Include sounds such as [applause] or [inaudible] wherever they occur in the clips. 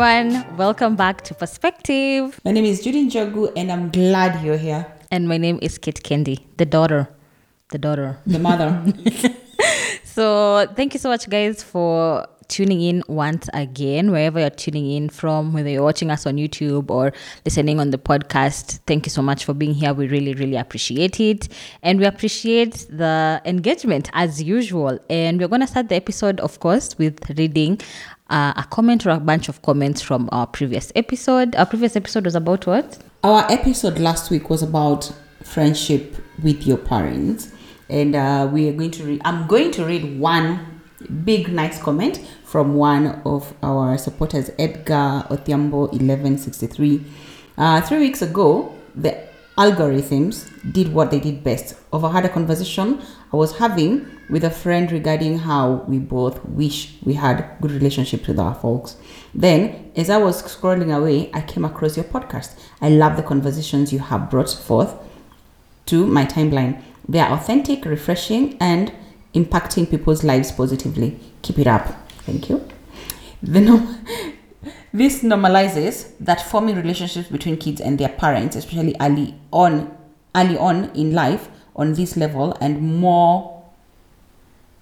Everyone, welcome back to Perspective. My name is Judy Njogu, and I'm glad you're here. And my name is Kit Kendi, the daughter. The daughter. The mother. [laughs] So, thank you so much, guys, for tuning in once again, wherever you're tuning in from, whether you're watching us on YouTube or listening on the podcast. Thank you so much for being here. We really, really appreciate it. And we appreciate the engagement as usual. And we're going to start the episode, of course, with reading uh, a comment or a bunch of comments from our previous episode. Our previous episode was about what? Our episode last week was about friendship with your parents, and uh, we are going to read. I'm going to read one big nice comment from one of our supporters, Edgar Odhiambo, eleven sixty three. Uh, three weeks ago, the algorithms did what they did best. Overheard a conversation I was having with a friend regarding how we both wish we had good relationships with our folks. Then, as I was scrolling away, I came across your podcast. I love the conversations you have brought forth to my timeline. They are authentic, refreshing, and impacting people's lives positively. Keep it up. Thank you. The [laughs] this normalizes that forming relationships between kids and their parents, especially early on, early on in life, on this level, and more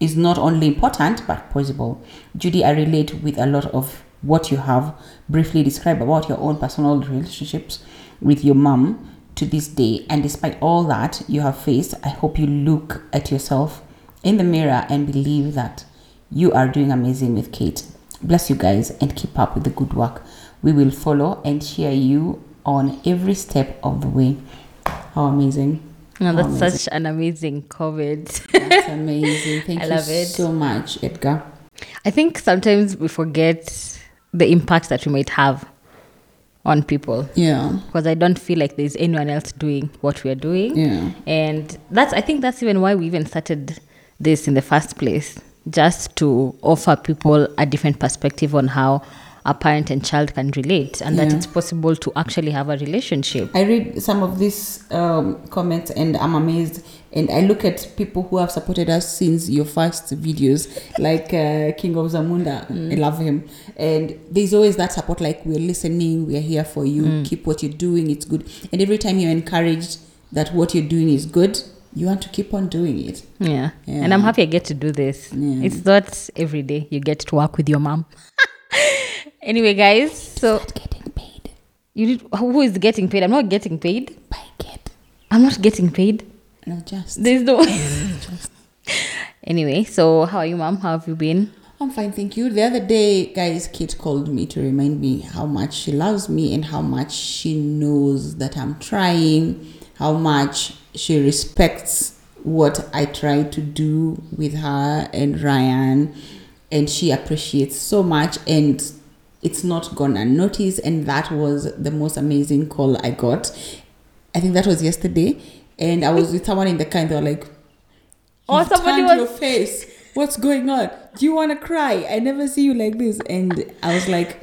is not only important but possible. Judy, I relate with a lot of what you have briefly described about your own personal relationships with your mom to this day. And despite all that you have faced, I hope you look at yourself in the mirror and believe that you are doing amazing with Kate. Bless you guys and keep up with the good work. We will follow and cheer you on every step of the way. How amazing! No, that's amazing. such an amazing comment. That's amazing. [laughs] Thank I you love it. so much, Edgar. I think sometimes we forget the impact that we might have on people Yeah. because I don't feel like there's anyone else doing what we are doing. Yeah. And that's I think that's even why we even started this in the first place, just to offer people a different perspective on how a parent and child can relate and that it's possible to actually have a relationship. I read some of these um, comments and I'm amazed. And I look at people who have supported us since your first videos, [laughs] like uh, King of Zamunda. I love him. And there's always that support, like we're listening, we're here for you. Keep what you're doing, it's good. And every time you're encouraged that what you're doing is good, you want to keep on doing it. Yeah. Yeah. And I'm happy I get to do this. Yeah. It's not every day you get to work with your mom. [laughs] anyway, guys, so Getting paid you need, who is getting paid? I'm not getting paid. by Kate. I'm not getting paid. No, just. There's no. [laughs] anyway, so how are you, mom? How have you been? I'm fine, thank you. The other day, guys, Kate called me to remind me how much she loves me and how much she knows that I'm trying, how much she respects what I try to do with her and Ryan, and she appreciates so much. And it's not gone unnoticed. And that was the most amazing call I got. I think that was yesterday, and I was with someone in the car, and they were like, Oh, somebody was- your face. What's going on? Do you want to cry? I never see you like this." And I was like,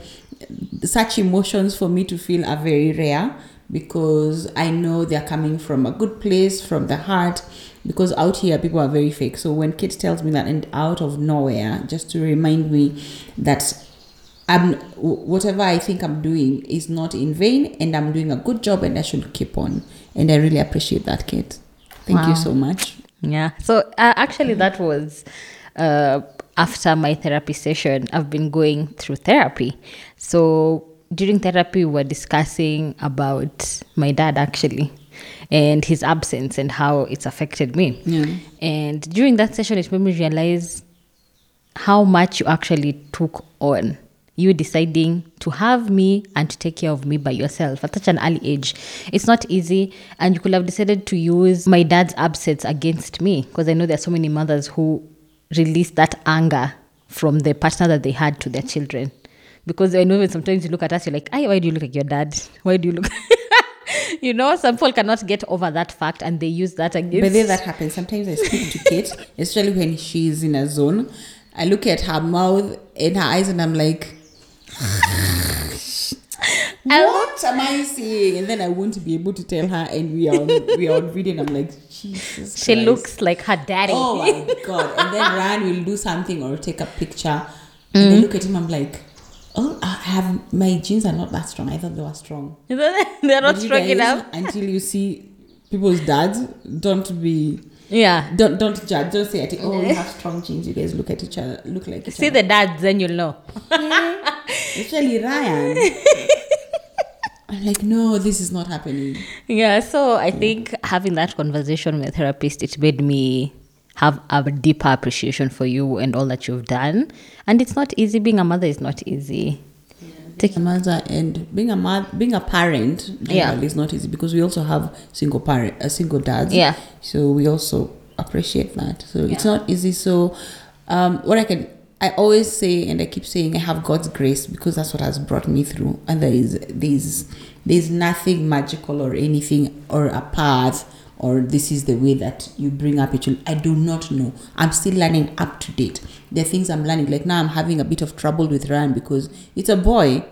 such emotions for me to feel are very rare because I know they're coming from a good place, from the heart. Because out here, people are very fake. So when Kate tells me that, and out of nowhere, just to remind me that I'm whatever I think I'm doing is not in vain, and I'm doing a good job, and I should keep on. And I really appreciate that, Kate. Thank Wow. you so much. Yeah. So uh, actually, that was uh, after my therapy session. I've been going through therapy. So during therapy, we were discussing about my dad actually and his absence and how it's affected me. Yeah. And during that session, it made me realize how much you actually took on. You deciding to have me and to take care of me by yourself at such an early age. It's not easy, and you could have decided to use my dad's absence against me because I know there are so many mothers who release that anger from the partner that they had to their children. Because I know that sometimes you look at us, you're like, why do you look like your dad? Why do you look?" [laughs] you know, some people cannot get over that fact, and they use that against. But then that happens. Sometimes I speak to Kate, especially when she's in a zone. I look at her mouth and her eyes, and I'm like, "What am I saying? And then I won't be able to tell her, and we are on, we are on video, and I'm like, "Jesus." she Christ. looks like her daddy. Oh my god! And then Ryan will do something or take a picture, and I mm. look at him. I'm like, "Oh, I have my jeans are not that strong. I thought they were strong. [laughs] They're not strong guys, enough. until you see people's dads. Don't be Yeah. don't don't judge. Don't say it. oh you have strong genes. You guys look at each other, look like each See other. the dads, then you'll know. [laughs] Especially Ryan. [laughs] I'm like, no, this is not happening. Yeah, so I think having that conversation with a therapist, it made me have a deeper appreciation for you and all that you've done. And it's not easy. Being a mother is not easy. Take a mother and being a mother, being a parent, Yeah. is not easy because we also have single parent, a single dads. Yeah. So we also appreciate that. So it's not easy. So um, what I can, I always say, and I keep saying, I have God's grace because that's what has brought me through. And there is, there's, there's nothing magical or anything or a path or this is the way that you bring up a child. I do not know. I'm still learning up to date. There are things I'm learning. Like now, I'm having a bit of trouble with Ryan because it's a boy.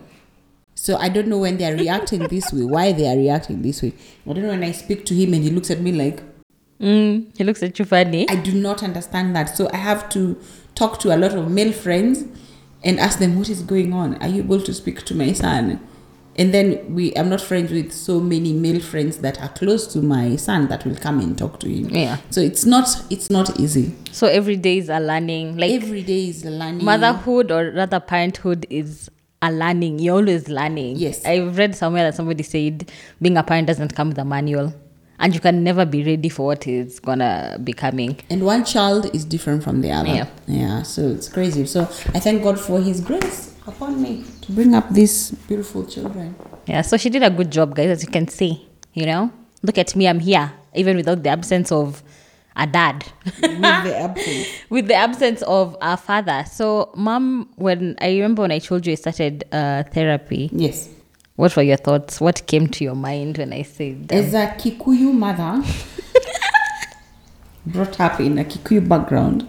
So I don't know when they are reacting this way, why they are reacting this way. I don't know when I speak to him and he looks at me like, Mm, he looks at you funny. I do not understand that. So I have to talk to a lot of male friends and ask them what is going on. Are you able to speak to my son? And then we I'm not friends with so many male friends that are close to my son that will come and talk to him. Yeah. So it's not it's not easy. So every day is a learning. Like Every day is a learning. motherhood or rather parenthood is a learning. You're always learning. Yes. I've read somewhere that somebody said being a parent doesn't come with a manual. And you can never be ready for what is gonna be coming. and one child is different from the other. Yeah. Yeah. So it's crazy. So I thank God for His grace upon me to bring up these beautiful children. Yeah, so she did a good job, guys, as you can see. You know, look at me, I'm here, even without the absence of a dad, with the [laughs] absence. with the absence of a father. So, mom, when I remember when I told you I started uh, therapy, Yes. what were your thoughts? What came to your mind when I said that? As a Kikuyu mother, [laughs] brought up in a Kikuyu background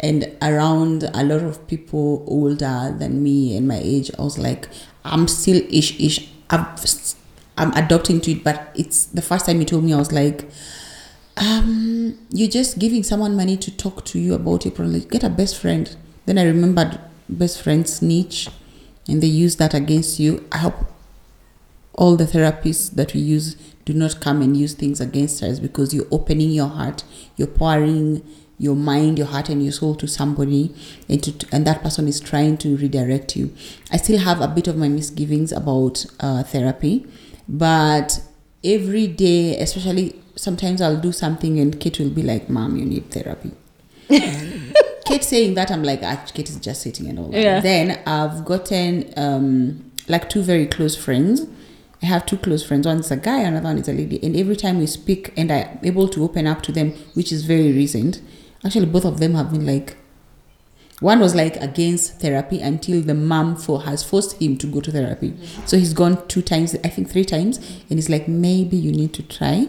and around a lot of people older than me and my age, I was like, I'm still ish ish. I'm adopting to it, but it's the first time you told me, I was like, um, you're just giving someone money to talk to you about your problem. Like, Get a best friend. Then I remembered best friend snitch, and they use that against you. I hope all the therapists that we use do not come and use things against us because you're opening your heart, you're pouring your mind, your heart, and your soul to somebody, and to, and that person is trying to redirect you. I still have a bit of my misgivings about uh, therapy, but every day, especially sometimes I'll do something and Kate will be like, "Mom, you need therapy." [laughs] Kate saying that, I'm like, ah, Kate is just sitting and all that. Yeah. Then I've gotten um, like two very close friends. I have two close friends. One is a guy, another one is a lady. And every time we speak and I'm able to open up to them, which is very recent, actually both of them have been like, one was like against therapy until the mom for has forced him to go to therapy. Mm-hmm. So he's gone two times, I think three times, and he's like, maybe you need to try.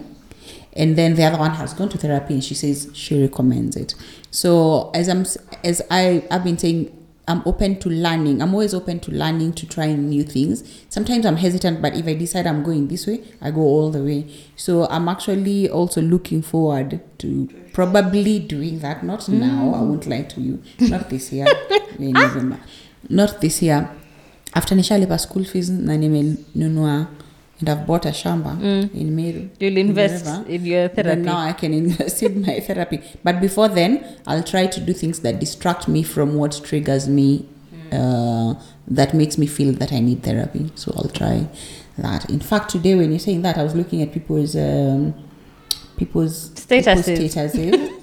And then the other one has gone to therapy, and she says she recommends it. So as I'm as I I've been saying, I'm open to learning. I'm always open to learning to trying new things. Sometimes I'm hesitant, but if I decide I'm going this way, I go all the way. So I'm actually also looking forward to probably doing that. Not now. I won't lie to you. Not this year. [laughs] Not this year. After nishalipa school fees na nimenunua and I've bought a shamba in Meru. You'll invest River, in your Then therapy. now I can invest in my therapy. But before then, I'll try to do things that distract me from what triggers me, uh, that makes me feel that I need therapy. So I'll try that. In fact, today when you're saying that, I was looking at people's um, people's Statuses. people's statuses.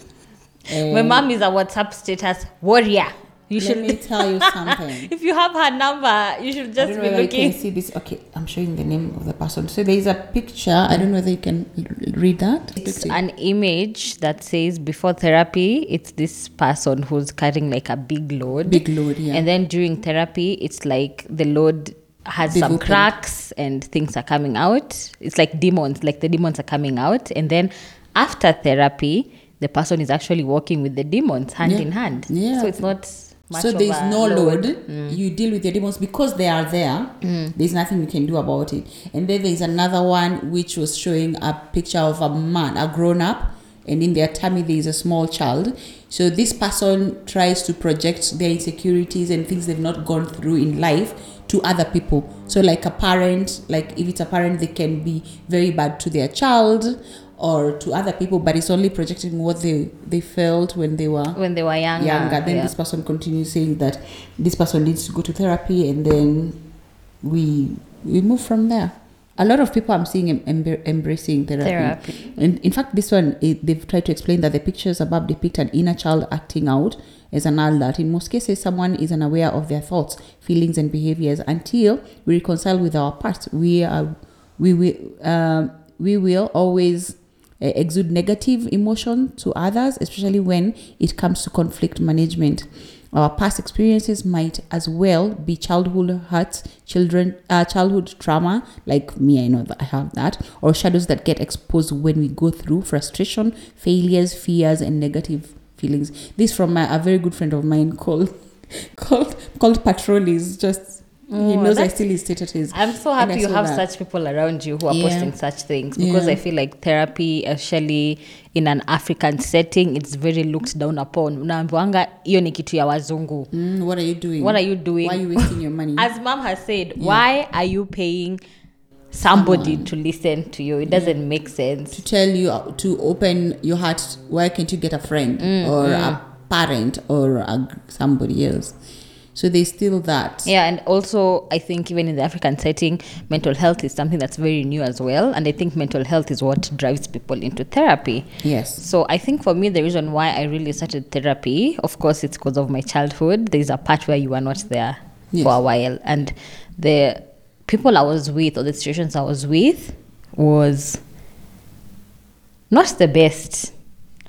[laughs] My mom is a WhatsApp status warrior. You Let should. me [laughs] tell you something. if you have her number, you should I just don't know be whether you can see this. Okay, I'm showing the name of the person. So there is a picture. I don't know whether you can read that. It's an image that says before therapy, it's this person who's carrying like a big load. Big load, yeah. And then during therapy, it's like the load has They've some opened. cracks and things are coming out. It's like demons, like the demons are coming out. And then after therapy, the person is actually walking with the demons hand Yeah. in hand. Yeah. So it's not much so of there's a no load. Mm. You deal with your demons because they are there. There's nothing you can do about it. And then there's another one which was showing a picture of a man, a grown up, and in their tummy there is a small child. So this person tries to project their insecurities and things they've not gone through in life to other people. So, like a parent, like if it's a parent, they can be very bad to their child or to other people, but it's only projecting what they they felt when they were when they were younger. younger. Then yeah. this person continues saying that this person needs to go to therapy, and then we we move from there. A lot of people I'm seeing em- emb- embracing therapy. Therapy. And in fact, this one it, they've tried to explain that the pictures above depict an inner child acting out as an adult. In most cases, someone is unaware of their thoughts, feelings, and behaviors until we reconcile with our past. We are we will um, we will always uh, exude negative emotion to others, especially when it comes to conflict management. Our past experiences might as well be childhood hurts, children, uh, childhood trauma, like me, I know that I have that, or shadows that get exposed when we go through frustration, failures, fears, and negative feelings. This from a very good friend of mine called [laughs] called called Patrolis. Just he Oh, knows I still his status. I'm so happy you have that. such people around you who are Yeah. posting such things because Yeah. I feel like therapy, especially in an African setting, it's very looked down upon. Unaambiwanga hiyo ni kitu ya wazungu. Mm, what are you doing? What are you doing? Why are you wasting your money? [laughs] As mom has said, why are you paying somebody to listen to you? It doesn't make sense. to tell you uh, to open your heart why can't you get a friend Mm, or a parent or a, somebody else so there's still that Yeah, and also I think even in the African setting, mental health is something that's very new as well. And I think mental health is what drives people into therapy. yes So I think for me, the reason why I really started therapy, of course, it's because of my childhood. There's a part where you are not there Yes. for a while, and the people I was with or the situations I was with was not the best.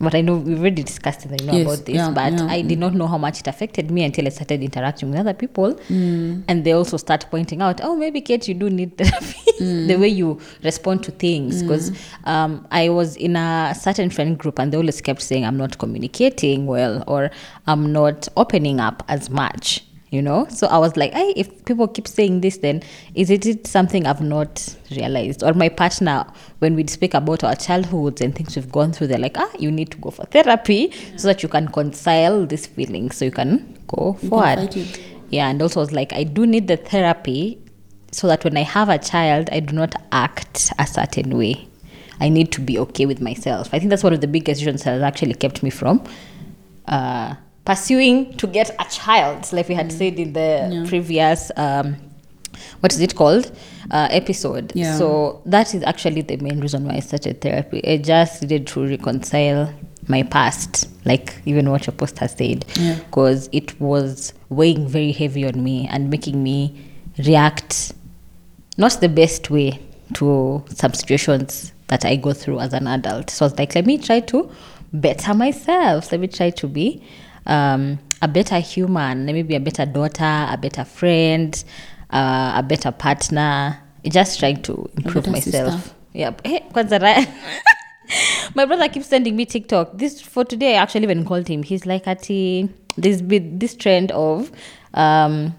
But I know we've already discussed it. I know Yes, about this, yeah, but yeah. I did not know how much it affected me until I started interacting with other people, Mm. and they also start pointing out, "Oh, maybe Kate, you do need [laughs] therapy." Mm. the way you respond to things, because um, I was in a certain friend group, and they always kept saying, "I'm not communicating well," or "I'm not opening up as much." You know, so I was like, hey, if people keep saying this, then is it, something I've not realized? Or my partner, when we speak about our childhoods and things we've gone through, they're like, ah, you need to go for therapy so that you can reconcile these feelings so you can go can forward. fight. Yeah, and also I was like, I do need the therapy so that when I have a child, I do not act a certain way. I need to be okay with myself. I think that's one of the biggest reasons that has actually kept me from uh, pursuing to get a child, like we had said in the Mm. Yeah. previous. Um, what is it called uh, episode Yeah. so that is actually the main reason why i started therapy i just needed to reconcile my past like even what your post has said Yeah. because it was weighing very heavy on me and making me react not the best way to some situations that I go through as an adult. So I was like, let me try to better myself. Let me try to be um, a better human. Let me be a better daughter, a better friend, uh, a better partner. Just trying to improve myself. sister. Yeah. [laughs] Hey, kwanza [laughs] My brother keeps sending me TikTok. This for today, I actually even called him. He's like, "Ati, there's this trend of um,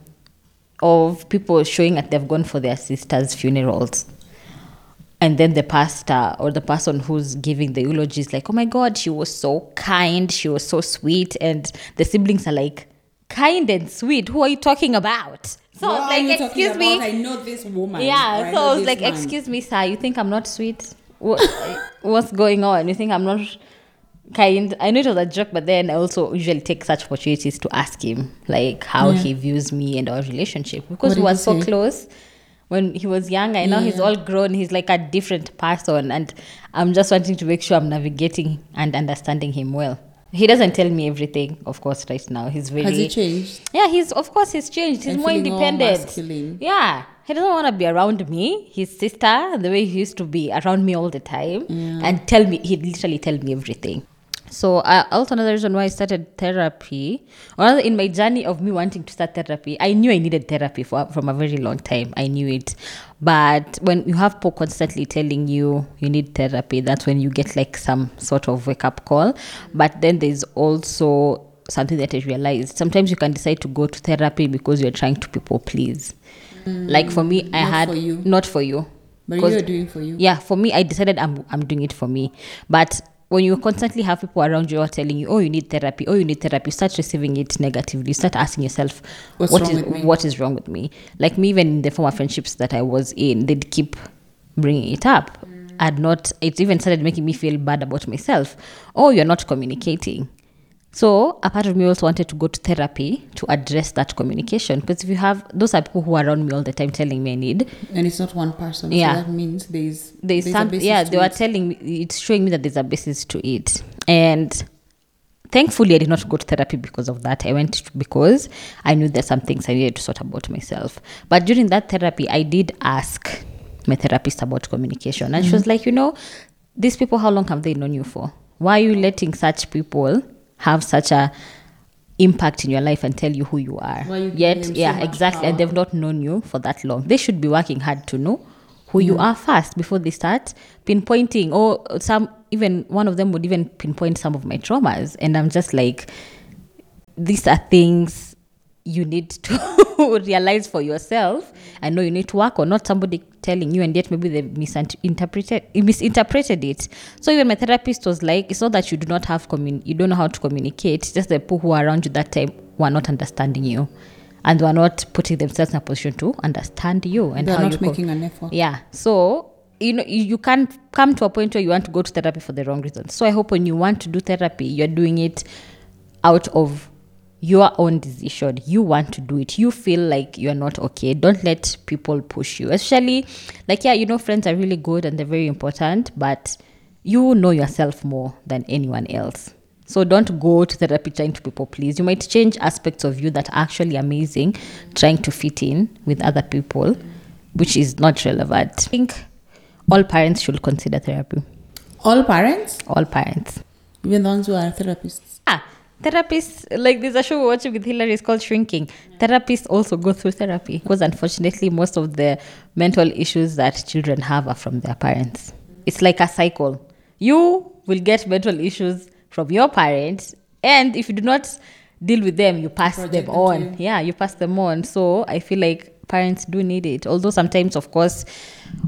of people showing that they've gone for their sisters' funerals. And then the pastor or the person who's giving the eulogy is like, oh my God, she was so kind. She was so sweet. And the siblings are like, kind and sweet. Who are you talking about? So What like, excuse me. I know this woman. Yeah, so I was like, man. excuse me, sir, you think I'm not sweet? What, [laughs] what's going on? You think I'm not kind? I know it was a joke, but then I also usually take such opportunities to ask him, like, how Yeah. he views me and our relationship. Because What we were so say? close when he was young. I know he's all grown, he's like a different person. And I'm just wanting to make sure I'm navigating and understanding him well. He doesn't tell me everything, of course, right now. He's very. Has he changed? Yeah, he's of course he's changed. He's And more independent. Yeah, he doesn't want to be around me, his sister, the way he used to be around me all the time, and tell me. He'd literally tell me everything. So uh, also another reason why I started therapy, or rather in my journey of me wanting to start therapy, I knew I needed therapy for from a very long time. I knew it, but when you have people constantly telling you you need therapy, that's when you get like some sort of wake up call. But then there's also something that I realized. Sometimes you can decide to go to therapy because you're trying to people please. like for me, I had for you. not for you. But you're doing for you. yeah for me i decided i'm, I'm doing it for me but when you constantly have people around you who are telling you, "Oh, you need therapy. Oh, you need therapy," you start receiving it negatively. You start asking yourself, What's "What is with me?" what is wrong with me?" Like me, even in the former friendships that I was in, they'd keep bringing it up. Mm. I'd not. It even started making me feel bad about myself. Oh, you're not communicating. So a part of me also wanted to go to therapy to address that communication because if you have those are people who are around me all the time telling me I need And it's not one person. Yeah. So that means there's there's, a some basis yeah they were it. telling me it's showing me that there's a basis to it and thankfully i did not go to therapy because of that i went because i knew there's some things i needed to sort about myself but during that therapy i did ask my therapist about communication and she was mm-hmm. like you know these people how long have they known you for why are you letting such people have such a impact in your life and tell you who you are. You yet so yeah much exactly and they've not known you for that long. They should be working hard to know who you mm. are first before they start pinpointing or some even one of them would even pinpoint some of my traumas and i'm just like these are things you need to [laughs] [laughs] realize for yourself i know you need to work or not somebody telling you and yet maybe they misinterpreted misinterpreted it so even my therapist was like it's not that you do not have commun- you don't know how to communicate it's just the people who are around you that time who are not understanding you and who are not putting themselves in a position to understand you and They're how not you making an effort. yeah. So you know you, you can't come to a point where you want to go to therapy for the wrong reasons. So I hope when you want to do therapy, you're doing it out of your own decision. You want to do it. You feel like you're not okay. Don't let people push you. Especially like yeah, you know, friends are really good and they're very important, but you know yourself more than anyone else. So don't go to therapy trying to people please. You might change aspects of you that are actually amazing, trying to fit in with other people, which is not relevant. I think all parents should consider therapy. All parents, All parents. even the ones who are therapists. Ah, therapists like there's a show we're watching with Hillary. It's called Shrinking. Therapists also go through therapy because unfortunately most of the mental issues that children have are from their parents. Mm-hmm. It's like a cycle. You will get mental issues from your parents, and if you do not deal with them, you pass Project them them on. you. Yeah, you pass them on. So I feel like parents do need it. Although sometimes, of course,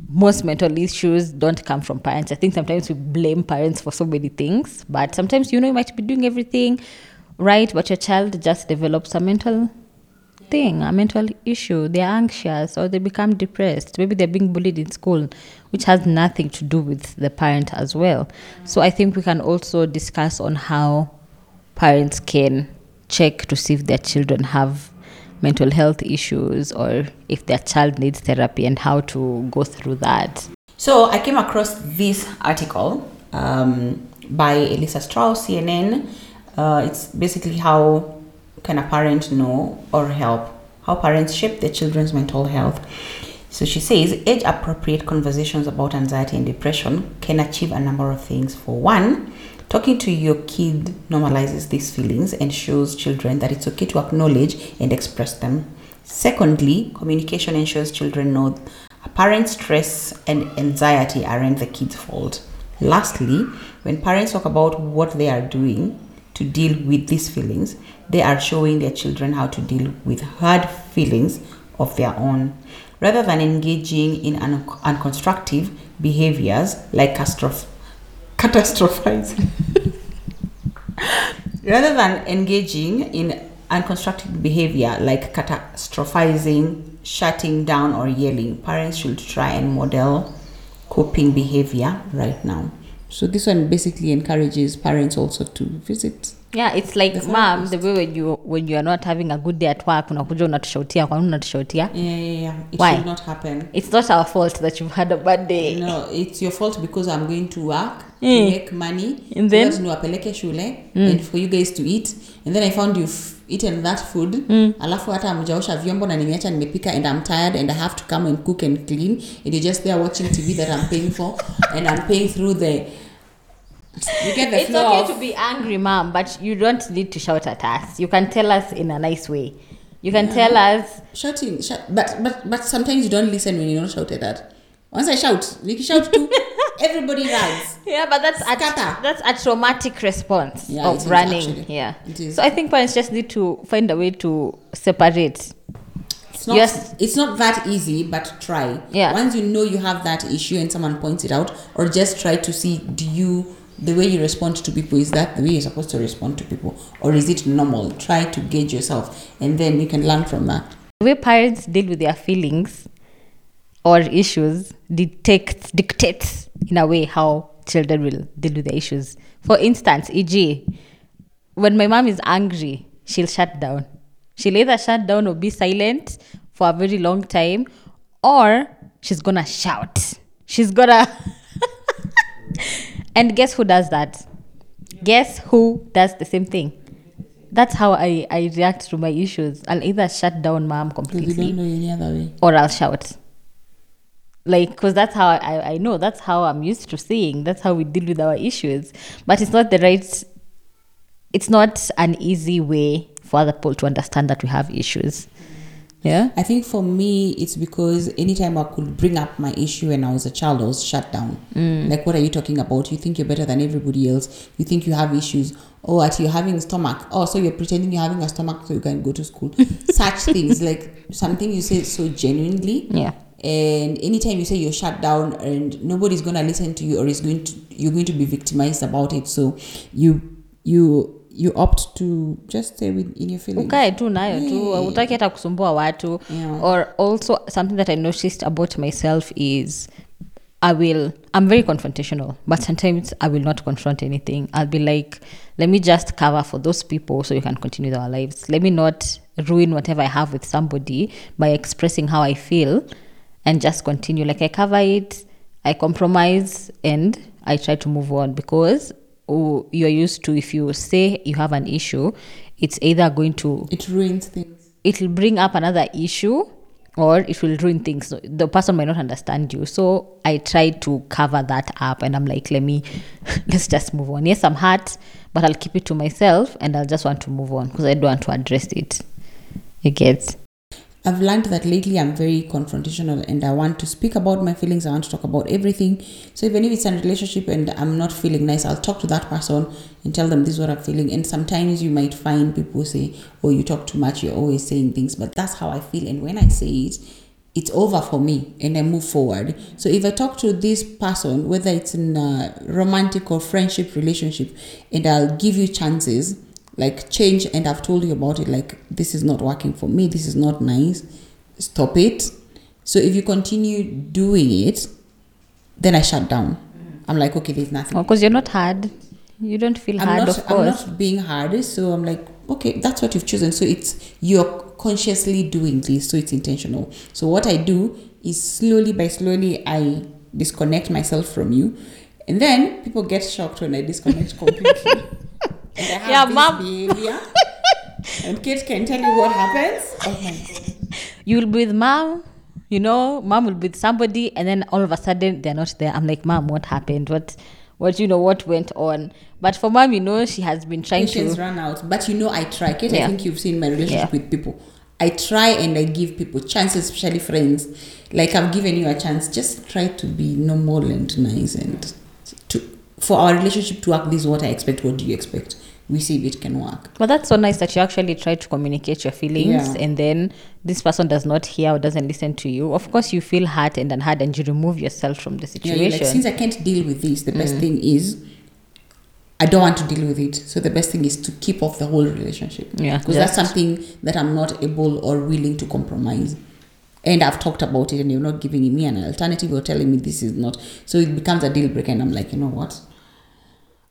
most mental issues don't come from parents. I think sometimes we blame parents for so many things, but sometimes you know you might be doing everything right, but your child just develops a mental thing, a mental issue. They're anxious or they become depressed. Maybe they're being bullied in school, which has nothing to do with the parent as well. So I think we can also discuss on how parents can check to see if their children have mental health issues or if their child needs therapy and how to go through that. So I came across this article um, by Elissa Strauss, CNN. Uh, it's basically how can a parent know or help how parents shape their children's mental health. So she says age appropriate conversations about anxiety and depression can achieve a number of things. For one, talking to your kid normalizes these feelings and shows children that it's okay to acknowledge and express them. Secondly, communication ensures children know apparent stress and anxiety aren't the kid's fault. Lastly, when parents talk about what they are doing to deal with these feelings, they are showing their children how to deal with hard feelings of their own. Rather than engaging in un- unconstructive behaviors like castroph- catastrophizing. [laughs] Rather than engaging in unconstructive behavior like catastrophizing, shutting down, or yelling, parents should try and model coping behavior right now. So, this one basically encourages parents also to visit. Yeah it's like The mom the way when you when you are not having a good day at work unakuja unatushautia kwa nini unatushautia Yeah, yeah, yeah. It Why? should not happen. it's not our fault that you've had a bad day No, it's your fault because I'm going to work Mm. to make money. And then? niwapeleke shule and for you guys to eat. And then I found you've eaten that food. Alafu hata amjaosha vyombo na nimeacha nimepika and I'm tired and I have to come and cook and clean. And you're just there watching TV that I'm paying for and I'm paying through the you get the it's flow okay of- to be angry mom but you don't need to shout at us you can tell us in a nice way you can tell us shouting shout, but but but sometimes you don't listen when you're not shouted at. That. Once I shout, you can shout too, [laughs] everybody runs. yeah but that's a, Scatter. that's a traumatic response Yeah, it of is running actually. yeah It is. so i think parents just need to find a way to separate It's not, Yes. it's not that easy, but try. Yeah. Once you know you have that issue and someone points it out, or just try to see do you the way you respond to people is that the way you're supposed to respond to people or is it normal try to gauge yourself and then you can learn from that The way parents deal with their feelings or issues dictates dictates in a way how children will deal with their issues. For instance, e.g., when my mom is angry, she'll shut down. She'll either shut down or be silent for a very long time, or she's gonna shout. She's gonna. [laughs] [laughs] and guess who does that? Guess who does the same thing? That's how I, I react to my issues. I'll either shut down mom completely don't know any other way or I'll shout. Like, because that's how I, I know, that's how I'm used to seeing, that's how we deal with our issues. But it's not the right, it's not an easy way for other people to understand that we have issues. Yeah? I think for me, it's because anytime I could bring up my issue when I was a child, I was shut down. Mm. Like, what are you talking about? You think you're better than everybody else. You think you have issues. Oh, at you're having stomach. Oh, so you're pretending you're having a stomach so you can go to school. [laughs] Such things, like something you say so genuinely. Yeah. And anytime you say you're shut down and nobody's gonna listen to you or is going to you're going to be victimized about it. So you you you opt to just stay with in your feelings. ukae tu nayo tu utaki hata kusumbua watu. Yeah. or also something that i noticed about myself is i will i'm very confrontational but sometimes i will not confront anything. I'll be like let me just cover for those people so you can continue with our lives. Let me not ruin whatever i have with somebody by expressing how i feel and just continue. Like i cover it i compromise and i try to move on because oh, you're used to if you say you have an issue it's either going to It ruins things. it'll bring up another issue or it will ruin things. The person might not understand you. So i try to cover that up and i'm like let me [laughs] let's just move on. Yes i'm hurt but i'll keep it to myself and i'll just want to move on because i don't want to address it. You get I've learned that lately I'm very confrontational and I want to speak about my feelings. I want to talk about everything. So even if it's a relationship and I'm not feeling nice, I'll talk to that person and tell them this is what I'm feeling. And sometimes you might find people say, "Oh, you talk too much. You're always saying things," but that's how I feel. And when I say it, it's over for me and I move forward. So if I talk to this person, whether it's in a romantic or friendship relationship, and I'll give you chances, like change, and I've told you about it, like this is not working for me, this is not nice, stop it. So if you continue doing it, then I shut down. Mm. I'm like, okay, there's nothing. Oh, because you're not hard you don't feel I'm hard not, of I'm course not being hard, so I'm like, okay, that's what you've chosen. So it's you're consciously doing this, so it's intentional. So what I do is slowly by slowly I disconnect myself from you, and then people get shocked when I disconnect completely. [laughs] and I have Yeah, this mom. behavior. [laughs] and Kate can tell you what happens. Oh my god. you will be with mom you know mom will be with somebody and then all of a sudden they're not there i'm like mom what happened what what you know what went on but for mom you know she has been trying Patience to run out. But you know, I try. Kate, I think you've seen my relationship Yeah. with people. I try and I give people chances, especially friends. Like I've given you a chance. Just try to be normal and nice and to for our relationship to work. This is what I expect. What do you expect? We see if it can work. but that's so nice that you actually try to communicate your feelings Yeah. and then this person does not hear or doesn't listen to you of course you feel hurt and unheard and you remove yourself from the Yeah, situation like, since I can't deal with this, the best mm. thing is I don't want to deal with it. So the best thing is to keep off the whole relationship. Yeah, Because that's something that I'm not able or willing to compromise. And I've talked about it and you're not giving me an alternative or telling me this is not. So it becomes a deal breaker and I'm like, you know what?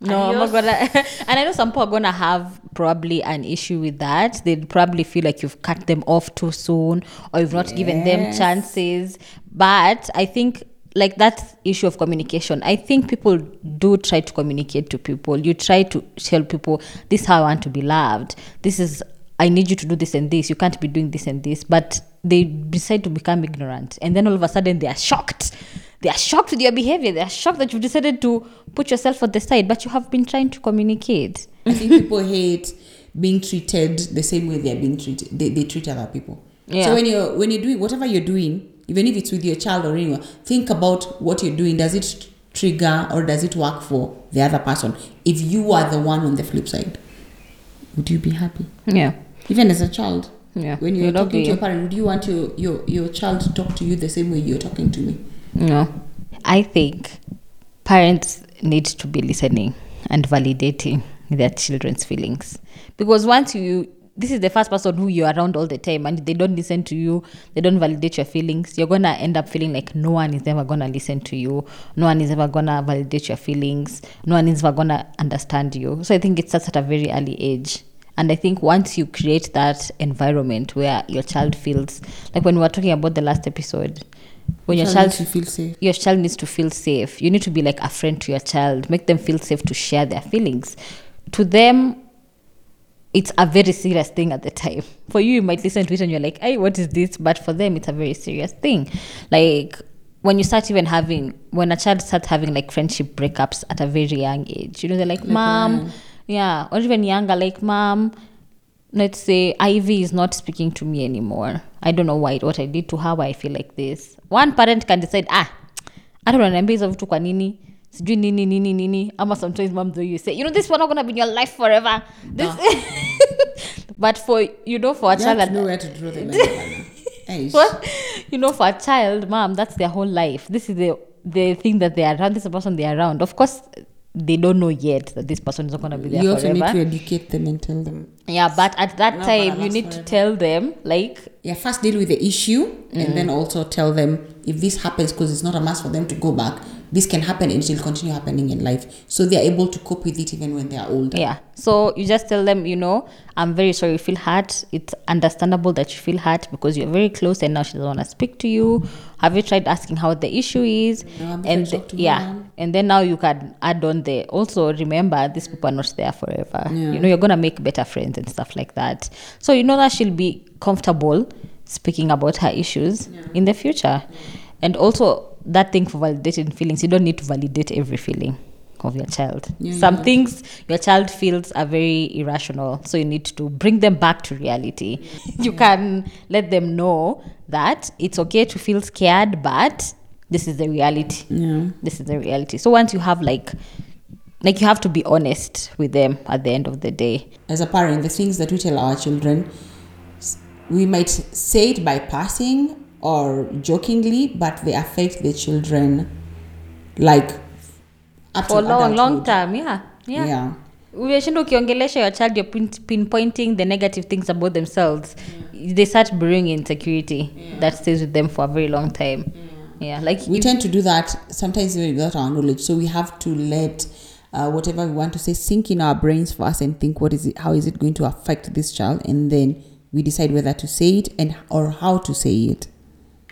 No, I'm not gonna. [laughs] and I know some people are gonna have probably an issue with that. They'd probably feel like you've cut them off too soon, or you've not given them chances. But I think, like that issue of communication, I think people do try to communicate to people. You try to tell people, "This is how I want to be loved. This is I need you to do this and this. You can't be doing this and this." But they decide to become ignorant, and then all of a sudden they are shocked. They are shocked with your behavior. They are shocked that you've decided to put yourself on the side, but you have been trying to communicate. I think people hate being treated the same way they're being treated. They, they treat other people. Yeah. So when you're when you're doing whatever you're doing, even if it's with your child or anyone, think about what you're doing. Does it trigger or does it work for the other person? If you are the one on the flip side, would you be happy? Yeah. Even as a child. Yeah. When you're You'd talking to your parent, would you want your, your, your child to talk to you the same way you're talking to me? No. I think parents need to be listening and validating their children's feelings. Because once you this is the first person who you're around all the time and they don't listen to you they don't validate your feelings you're gonna end up feeling like no one is ever gonna listen to you no one is ever gonna validate your feelings no one is ever gonna understand you. So i think it starts at a very early age. And i think once you create that environment where your child feels like when we were talking about the last episode when your child Child needs to feel safe. your child needs to feel safe you need to be like a friend to your child. Make them feel safe to share their feelings. To them it's a very serious thing at the time. For you you might listen to it and you're like hey what is this? But for them it's a very serious thing. Like when you start even having when a child starts having like friendship breakups at a very young age you know they're like mom yeah or even younger like mom let's say ivy is not speaking to me anymore i don't know why what i did to her why i feel like this. One parent can decide ah hata unaniambia hizo vitu kwa nini? Sijui nini nini nini. Ama sometimes mom though you say you know this one not gonna be in your life forever. This [laughs] but for you know for a You child have to know where to draw the line. Hey, [laughs] you know for a child mom that's their whole life. This is the the thing that they are around this person they are around. Of course they don't know yet that this person is not going to be there you also forever need to educate them and tell them. yeah but at that Not time you last need to tell them like Yeah, first deal with the issue and Mm. then also tell them if this happens because it's not a must for them to go back. This can happen and it will continue happening in life. So they are able to cope with it even when they are older. Yeah. So you just tell them, you know, I'm very sorry you feel hurt. It's understandable that you feel hurt because you're very close and now she doesn't want to speak to you. Have you tried asking how the issue is? No, I'm and to yeah. mom. And then now you can add on the also remember these people are not there forever. Yeah. You know, you're gonna make better friends and stuff like that. So you know that she'll be comfortable speaking about her issues in the future. And also that thing for validating feelings, you don't need to validate every feeling of your child. Yeah, Some don't. things your child feels are very irrational so you need to bring them back to reality [laughs] you can let them know that it's okay to feel scared but this is the reality Yeah. this is the reality so once you have like like you have to be honest with them at the end of the day As a parent, the things that we tell our children, we might say it by passing or jokingly, but they affect the children like up for long long time yeah yeah, Yeah. umeshinda ukiongelesha your child you're pin- pinpointing the negative things about themselves. They start brewing insecurity that stays with them for a very long time. Yeah like we if- tend to do that sometimes even without our knowledge. So we have to let uh, whatever we want to say sink in our brains first and think what is it how is it going to affect this child and then we decide whether to say it and or how to say it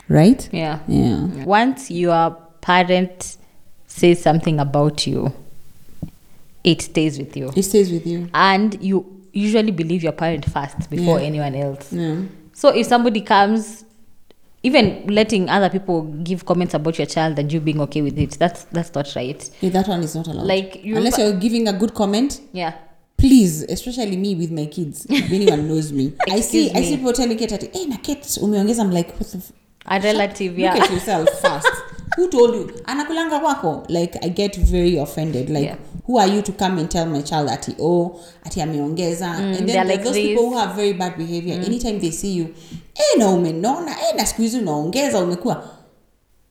right? Yeah. Yeah. Once your parent says something about you it stays with you. It stays with you. And you usually believe your parent first before Yeah. anyone else. Yeah. So if somebody comes even letting other people give comments about your child and you being okay with it that's that's not right. Yeah, that one is not allowed. Like, you- unless you're giving a good comment yeah. please especially me with my kids if anyone [laughs] knows me i see Excuse i see people telling Kate, hey na Kate umeongeza i'm like what the f- a relative Look yeah at yourself [laughs] first. who told you? Anakulanga kwako? Like I get very offended. Like Yeah. who are you to come and tell my child ati oh ati ameongeza? and then like those this. people who have very bad behavior. Anytime they see you, eh na umenona, eh na siku hizi unaongeza umekuwa.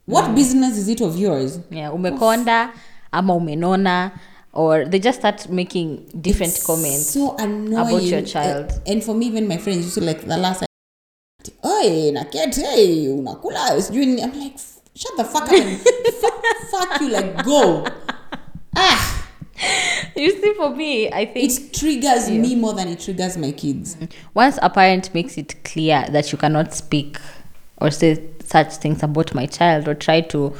What business is it of yours? yeah umekonda ama umenona or they just start making different It's comments so annoying about your child. Uh, and for me even my friends used to like the last Oye, na Kate, hey, unakula sijui nini." I'm like shut the fuck up and fuck, fuck you like go ah you see for me i think it triggers me more than it triggers my kids once a parent makes it clear that you cannot speak or say such things about my child or try to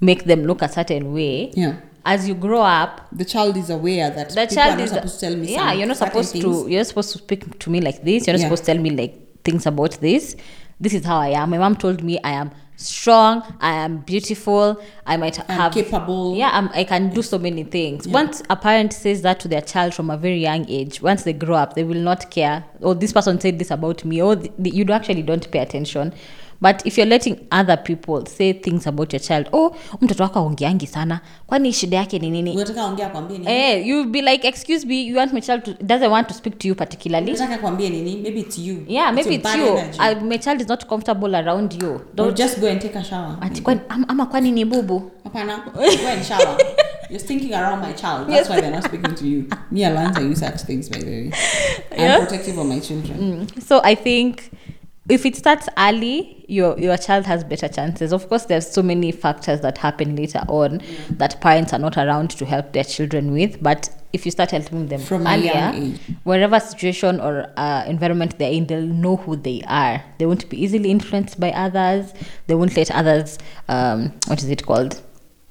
make them look a certain way yeah as you grow up the child is aware that the child are not is supposed to tell me yeah you're not supposed things. to you're supposed to speak to me like this you're not Yeah. supposed to tell me like things about this. This is how i am. My mom told me i am strong i am beautiful i might I'm have capable. yeah I'm, i can do so many things. Once a parent says that to their child from a very young age once they grow up they will not care. Oh this person said this about me. Oh, or th- you actually don't pay attention but if you're letting other people say things about your child oh mtoto wako aongeangi sana kwani shida yake ni nini unataka ongea kwambie nini Eh, you'll be like, excuse me, you want my child to doesn't want to speak to you particularly. unataka kwambie nini maybe it's you Yeah, maybe it's you. uh, my child is not comfortable around you. or Don't just go and take a shower ati kwani- ama, kwani ni bubu. hapana go and shower [laughs] You're thinking around my child. That's why they're not speaking to you. Me and Lance, use such things, by the way. [laughs] I'm Yes. protective of my children. So I think if it starts early, your your child has better chances. Of course, there's so many factors that happen later on that parents are not around to help their children with. But if you start helping them From earlier, wherever situation or uh, environment they're in, they'll know who they are. They won't be easily influenced by others. They won't let others, um, what is it called,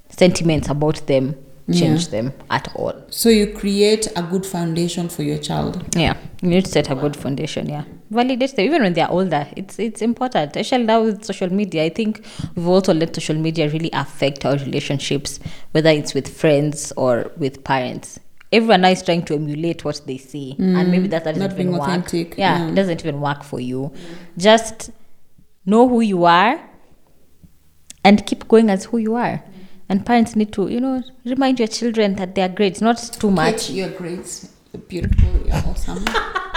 sentiments about them change them at all. So you create a good foundation for your child. Yeah, you need to set a good foundation. Yeah, validate them even when they are older. It's it's important. Especially now with social media, I think we've also let social media really affect our relationships, whether it's with friends or with parents. Everyone now is trying to emulate what they see, and maybe mm. that, that not doesn't being even work. Yeah, yeah. it doesn't even work for you. Just know who you are, and keep going as who you are. And parents need to, you know, remind your children that they are great, not too much. You're great. You're beautiful. You're awesome. [laughs]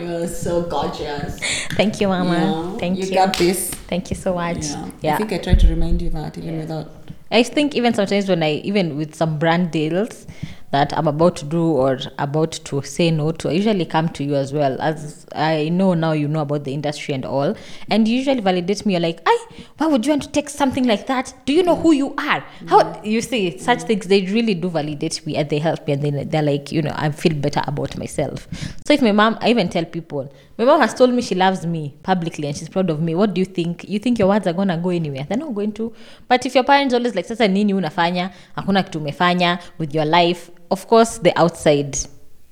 you're so gorgeous. Thank you, Mama. Yeah, Thank you. you got this. Thank you so much. Yeah. Yeah. I think I try to remind you that even without. I think even sometimes when I even with some brand deals that I'm about to do or about to say no to, I usually come to you as well. As I know now you know about the industry and all. And you usually validate me. You're like, I why would you want to take something like that? Do you know who you are? How you see such things they really do validate me and they help me and they, they're like, you know, I feel better about myself. So if my mom I even tell people, my mom has told me she loves me publicly and she's proud of me. What do you think? You think your words are gonna go anywhere? They're not going to. But if your parents always like, sasa nini unafanya? Hakuna kitu umefanya with your life. Of course, the outside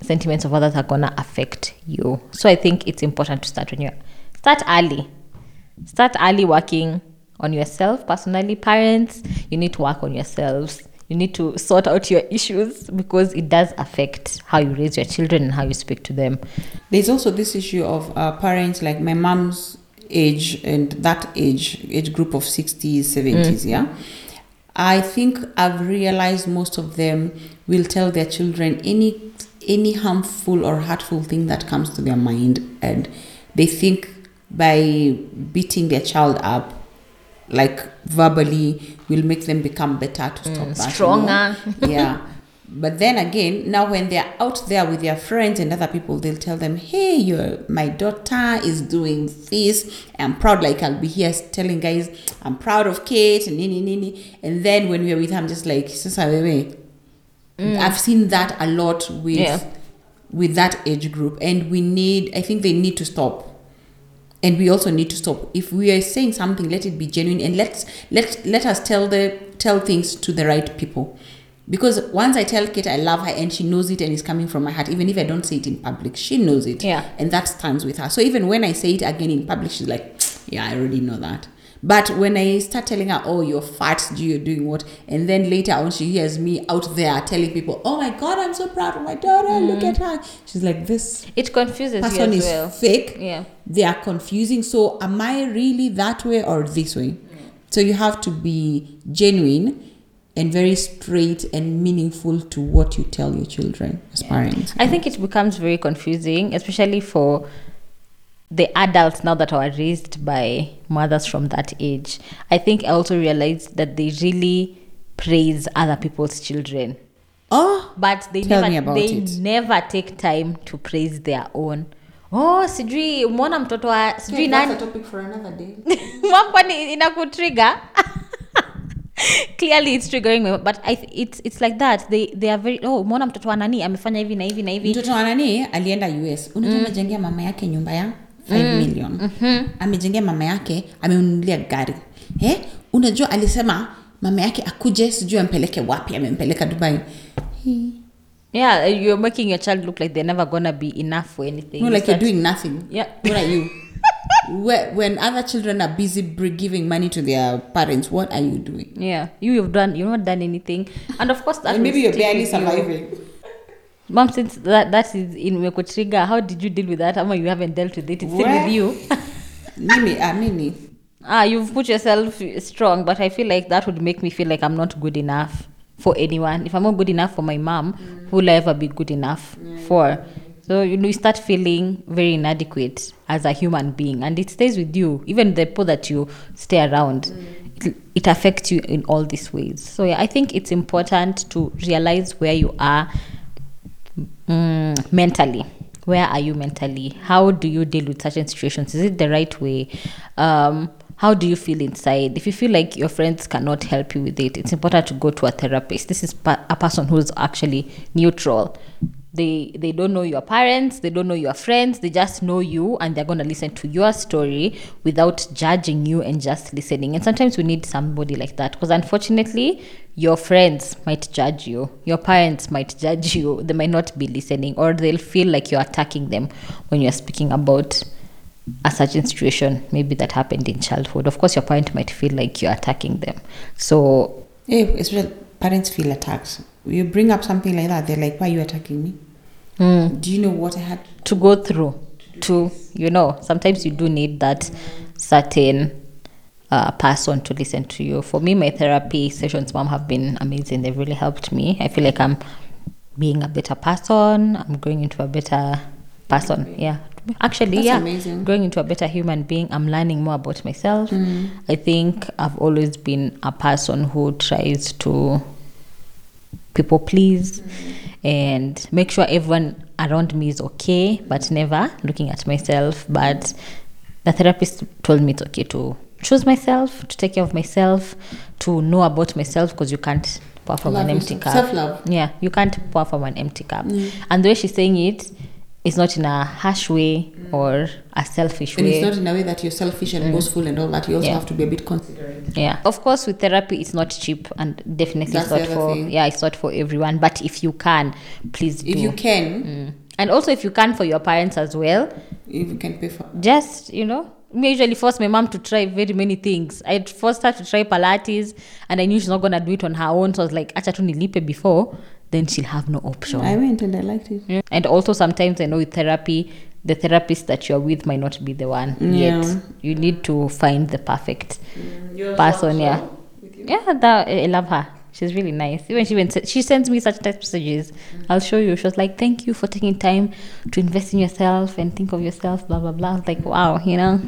sentiments of others are gonna affect you. So I think it's important to start when you start early. Start early working on yourself personally. Parents, you need to work on yourselves. You need to sort out your issues because it does affect how you raise your children and how you speak to them. There's also this issue of uh, parents like my mom's age and that age age group of 60s 70s yeah i think i've realized most of them will tell their children any any harmful or hurtful thing that comes to their mind and they think by beating their child up like verbally will make them become better to mm, stop that you know? stronger. [laughs] yeah but then again now when they're out there with their friends and other people they'll tell them hey your my daughter is doing this i'm proud like i'll be here telling guys i'm proud of kate and nini nini and then when we're with her i'm just like wewe mm. i've seen that a lot with Yeah. with that age group and we need i think they need to stop and we also need to stop. If we are saying something let it be genuine and let's let let us tell the tell things to the right people. Because once i tell kate i love her and she knows it and it's coming from my heart even if i don't say it in public she knows it. Yeah. and that stands with her. So even when i say it again in public she's like yeah i already know that but when i start telling her oh you're fat you're doing what? And then later on she hears me out there telling people oh my god i'm so proud of my daughter. Look mm. at her. She's like this It confuses person you is well. fake. Yeah. they are confusing. So am i really that way or this way? Mm. So you have to be genuine and very straight and meaningful to what you tell your children as parents. I think it becomes very confusing, especially for the adults now that are raised by mothers from that age. I think I also realized that they really praise other people's children. oh But they Tell never me about they it. never take time to praise their own. Oh, sijui umeona mtoto wa sijui nani topic for another day [laughs] Mom, inakutrigger [laughs] clearly it's triggering me but I, th- it's, it's like that they, they are very oh umeona mtoto wa nani amefanya hivi na hivi na hivi mtoto wa nani alienda us unajua amejengea mama yake nyumba ya 5 million amejengea mama yake amemnunulia gari eh? unajua alisema mama yake akuje sijui ampeleke wapi amempeleka dubai Yeah, you're making your child look like they're never gonna be enough for anything. no like that... you're doing nothing Yeah. what are you [laughs] when other children are busy giving money to their parents what are you doing Yeah, you have done. You've not done anything, and of course that. and maybe you're barely surviving. you. Mom, since that that is in Mekotrigger, how did you deal with that? Ama you haven't dealt with it. It's still Where? with you. mimi ah, mimi ah, you've put yourself strong, but I feel like that would make me feel like I'm not good enough for anyone. If I'm not good enough for my mom, who will I ever be good enough for? So you know, you start feeling very inadequate as a human being, and it stays with you. Even the people that you stay around, it, it affects you in all these ways. So yeah, I think it's important to realize where you are mm, mentally. Where are you mentally? How do you deal with certain situations? Is it the right way? Um, how do you feel inside? If you feel like your friends cannot help you with it, it's important to go to a therapist. This is pa- a person who's actually neutral. They they don't know your parents, they don't know your friends, they just know you and they're going to listen to your story without judging you and just listening. And sometimes we need somebody like that because unfortunately, your friends might judge you, your parents might judge you, they might not be listening or they'll feel like you're attacking them when you're speaking about a certain situation maybe that happened in childhood of course your parent might feel like you're attacking them so Yeah, especially parents feel attacked. You bring up something like that, they're like, "Why are you attacking me? Mm, Do you know what I had?" to go through to you know sometimes you do need that certain uh, person to listen to you. For me my therapy sessions mom have been amazing. They've really helped me. I feel like i'm being a better person. I'm growing into a better person. Yeah. Actually That's yeah amazing. growing into a better human being i'm learning more about myself. I think i've always been a person who tries to people please and make sure everyone around me is okay but never looking at myself but the therapist told me it's okay to choose myself to take care of myself to know about myself because you can't pour from Love an empty yourself. cup Self-love. yeah you can't pour from an empty cup mm. and the way she's saying it is not in a harsh way or a selfish And way it's not in a way that you're selfish and boastful and all that. You also Yeah. have to be a bit considerate. yeah of course with therapy it's not cheap and definitely That's it's not for thing. yeah it's not for everyone but if you can please do If you can, Mm. and also if you can for your parents as well if you can pay for. just you know me usually force my mom to try very many things i forced her to try pilates and i knew she's not gonna do it on her own so i was like acha tu nilipe before then she'll have no option I went and I liked it. Mm. And also sometimes I know with therapy, the therapist that you're with might not be the one Yeah. yet. You need to find the perfect person. Yeah, yeah. That I love her. She's really nice. Even she even she sends me such text messages. I'll show you. She was like, "Thank you for taking time to invest in yourself and think of yourself." Blah blah blah. I was like, wow, you know.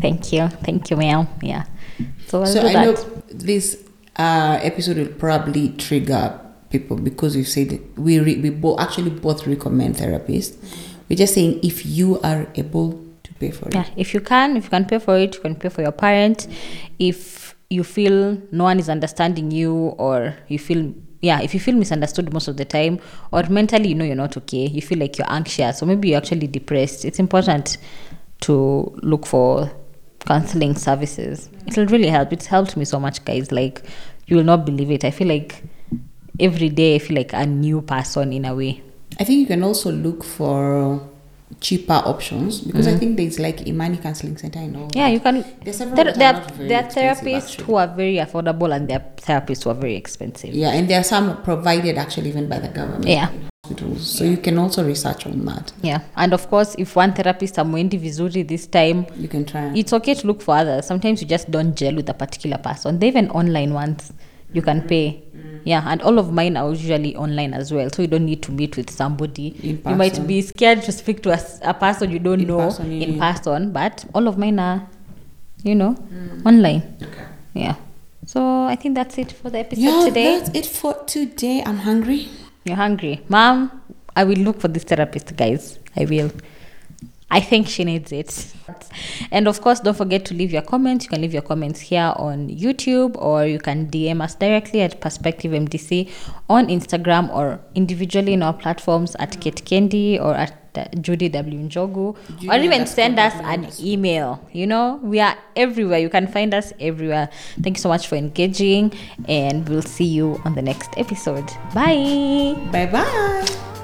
Thank you, thank you, ma'am. Yeah. So I'll So do I that. know this uh, episode will probably trigger people because we've said we re- we both actually both recommend therapists. We're just saying if you are able to pay for it. Yeah, if you can, if you can pay for it, you can pay for your parent. If you feel no one is understanding you, or you feel yeah, if you feel misunderstood most of the time, or mentally you know you're not okay, you feel like you're anxious, or maybe you're actually depressed, it's important to look for counseling services. It'll really help. It's helped me so much, guys. Like you will not believe it. I feel like every day I feel like a new person in a way. I think you can also look for cheaper options because I think there's like a Imani Counseling Center and all. Mm-hmm. Yeah, you can. There's several There, are there, not very there are therapists actually. who are very affordable and there are therapists who are very expensive. Yeah, and there are some provided actually even by the government. Yeah. Hospitals. So you can also research on that. Yeah, and of course, if one therapist am amwendi vizuri this time, You can try. it's okay to look for others. Sometimes you just don't gel with a particular person. They even online ones you can pay. Yeah, and all of mine are usually online as well, so you don't need to meet with somebody. You might be scared to speak to a person you don't In know person, yeah, in yeah. person, but all of mine are, you know, mm. online. Okay. Yeah. So I think that's it for the episode Yeah, today. that's it for today. I'm hungry. You're hungry. Mom, I will look for this therapist, guys. I will. I think she needs it. And of course, don't forget to leave your comments. You can leave your comments here on YouTube or you can DM us directly at Perspective MDC on Instagram or individually in our platforms at Kate Kendi or at uh, Judy W. Njogu or even send us an email. You know, we are everywhere. You can find us everywhere. Thank you so much for engaging and we'll see you on the next episode. Bye. Bye bye.